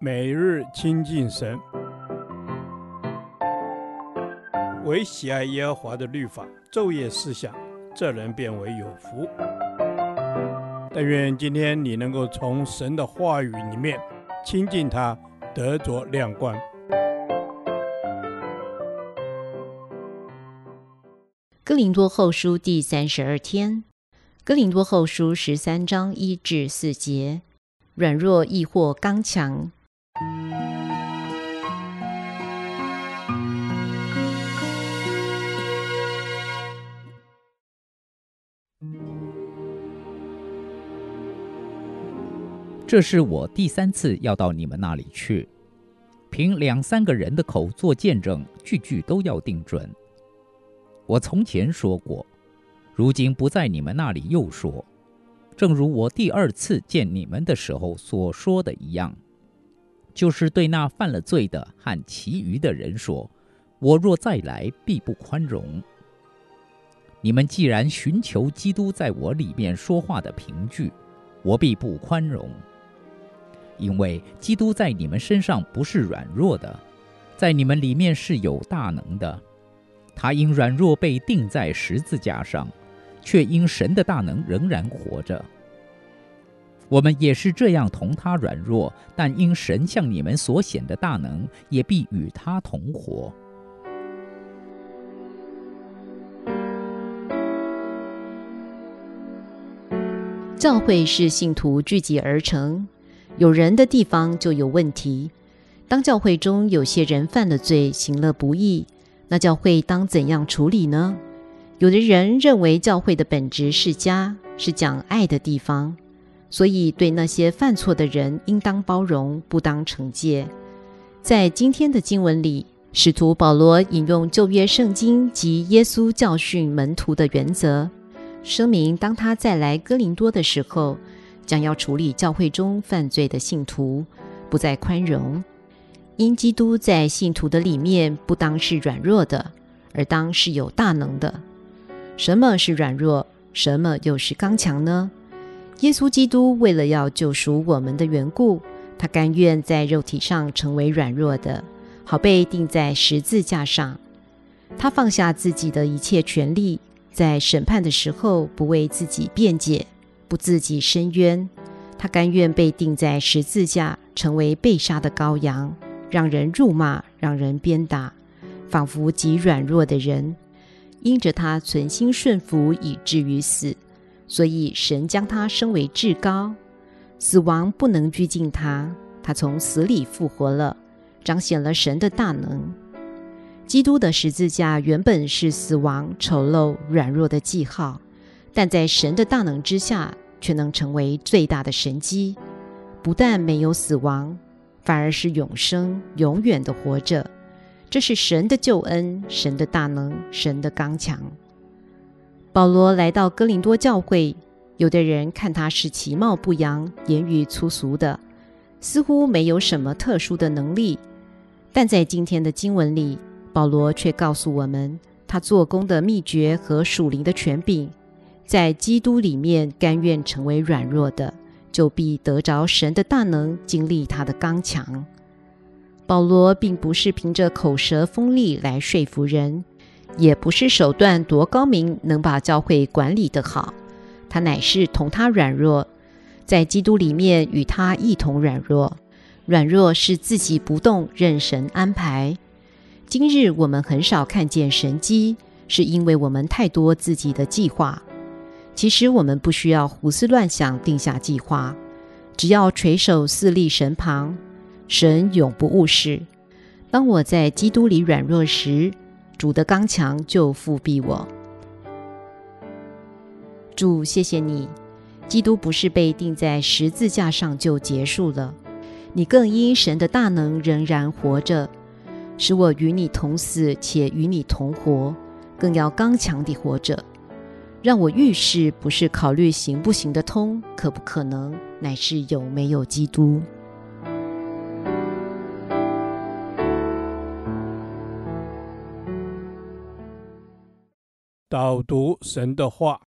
每日亲近神，唯喜爱耶和华的律法，昼夜思想，这人便为有福。但愿今天你能够从神的话语里面亲近他，得着亮光。哥林多后书第三十二天，哥林多后书十三章一至四节，软弱亦或刚强。这是我第三次要到你们那里去，凭两三个人的口做见证，句句都要定准。我从前说过，如今不在你们那里又说，正如我第二次见你们的时候所说的一样。就是对那犯了罪的和其余的人说：“我若再来，必不宽容。”你们既然寻求基督在我里面说话的凭据，我必不宽容。因为基督在你们身上不是软弱的，在你们里面是有大能的。他因软弱被钉在十字架上，却因神的大能仍然活着。我们也是这样同他软弱，但因神向你们所显的大能，也必与他同活。教会是信徒聚集而成，有人的地方就有问题。当教会中有些人犯了罪，行了不义，那教会当怎样处理呢？有的人认为教会的本质是家，是讲爱的地方。所以，对那些犯错的人，应当包容，不当惩戒。在今天的经文里，使徒保罗引用旧约圣经及耶稣教训门徒的原则，声明当他再来哥林多的时候，将要处理教会中犯罪的信徒，不再宽容。因基督在信徒的里面，不当是软弱的，而当是有大能的。什么是软弱？什么又是刚强呢？耶稣基督为了要救赎我们的缘故，他甘愿在肉体上成为软弱的，好被钉在十字架上。他放下自己的一切权利，在审判的时候不为自己辩解，不自己伸冤。他甘愿被钉在十字架，成为被杀的羔羊，让人辱骂，让人鞭打，仿佛极软弱的人，因着他存心顺服，以至于死。所以，神将他升为至高，死亡不能拘禁他。他从死里复活了，彰显了神的大能。基督的十字架原本是死亡、丑陋、软弱的记号，但在神的大能之下，却能成为最大的神迹。不但没有死亡，反而是永生、永远的活着。这是神的救恩，神的大能，神的刚强。保罗来到哥林多教会，有的人看他是其貌不扬、言语粗俗的，似乎没有什么特殊的能力。但在今天的经文里，保罗却告诉我们，他做工的秘诀和属灵的权柄，在基督里面甘愿成为软弱的，就必得着神的大能，经历他的刚强。保罗并不是凭着口舌锋利来说服人。也不是手段多高明，能把教会管理得好。他乃是同他软弱，在基督里面与他一同软弱。软弱是自己不动，任神安排。今日我们很少看见神迹，是因为我们太多自己的计划。其实我们不需要胡思乱想定下计划，只要垂手四立神旁，神永不误事。当我在基督里软弱时，主的刚强就覆庇我。主，谢谢你，基督不是被钉在十字架上就结束了，你更因神的大能仍然活着，使我与你同死且与你同活，更要刚强地活着。让我遇事不是考虑行不行得通，可不可能，乃是有没有基督。导读神的话，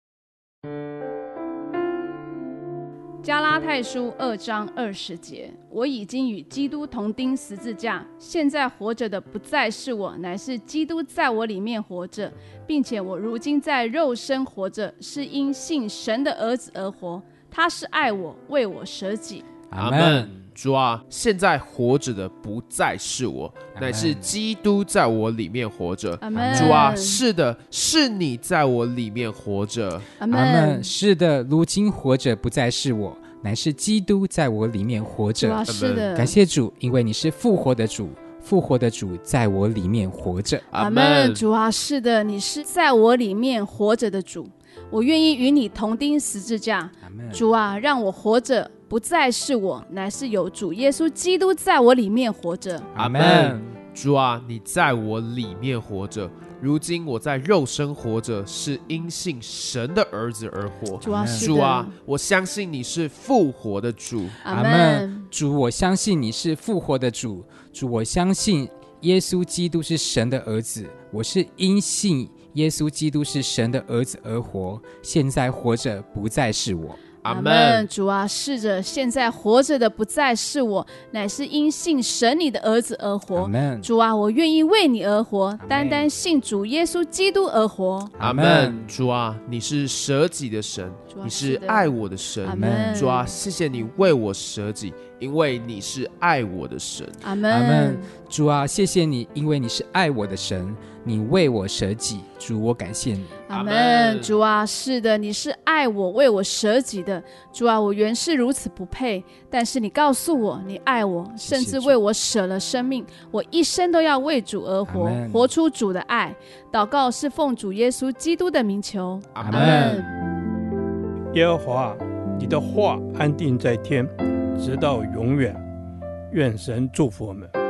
加拉太书二章二十节，我已经与基督同钉十字架，现在活着的不再是我，乃是基督在我里面活着，并且我如今在肉身活着，是因信神的儿子而活。他是爱我，为我舍己。阿门。主啊，现在活着的不再是我，乃是基督在我里面活着。阿门。主啊，是的，是你在我里面活着。阿门。是的，如今活着不再是我，乃是基督在我里面活着。是的。感谢主，因为你是复活的主，复活的主在我里面活着。阿门。主啊，是的，你是在我里面活着的主，我愿意与你同钉十字架。阿门。主啊，让我活着。不再是我，乃是有主耶稣基督在我里面活着。阿门。主啊，你在我里面活着。如今我在肉身活着，是因信神的儿子而活。主啊，主啊，我相信你是复活的主。阿门。主，我相信你是复活的主。主，我相信耶稣基督是神的儿子。我是因信耶稣基督是神的儿子而活。现在活着不再是我。阿门，主啊，是着，现在活着的不再是我，乃是因信神你的儿子而活。阿门，主啊，我愿意为你而活，单单信主耶稣基督而活。阿门，主啊，你是舍己的神，你是爱我的神。阿门，主啊，谢谢你为我舍己。因为你是爱我的神，阿门。阿门。主啊，谢谢你，因为你是爱我的神，你为我舍己。主，我感谢你，阿门。主啊，是的，你是爱我、为我舍己的。主啊，我原是如此不配，但是你告诉我，你爱我，甚至为我舍了生命。我一生都要为主而活，活出主的爱。祷告是奉主耶稣基督的名求，阿门。耶和华，你的话安定在天。直到永远，愿神祝福我们。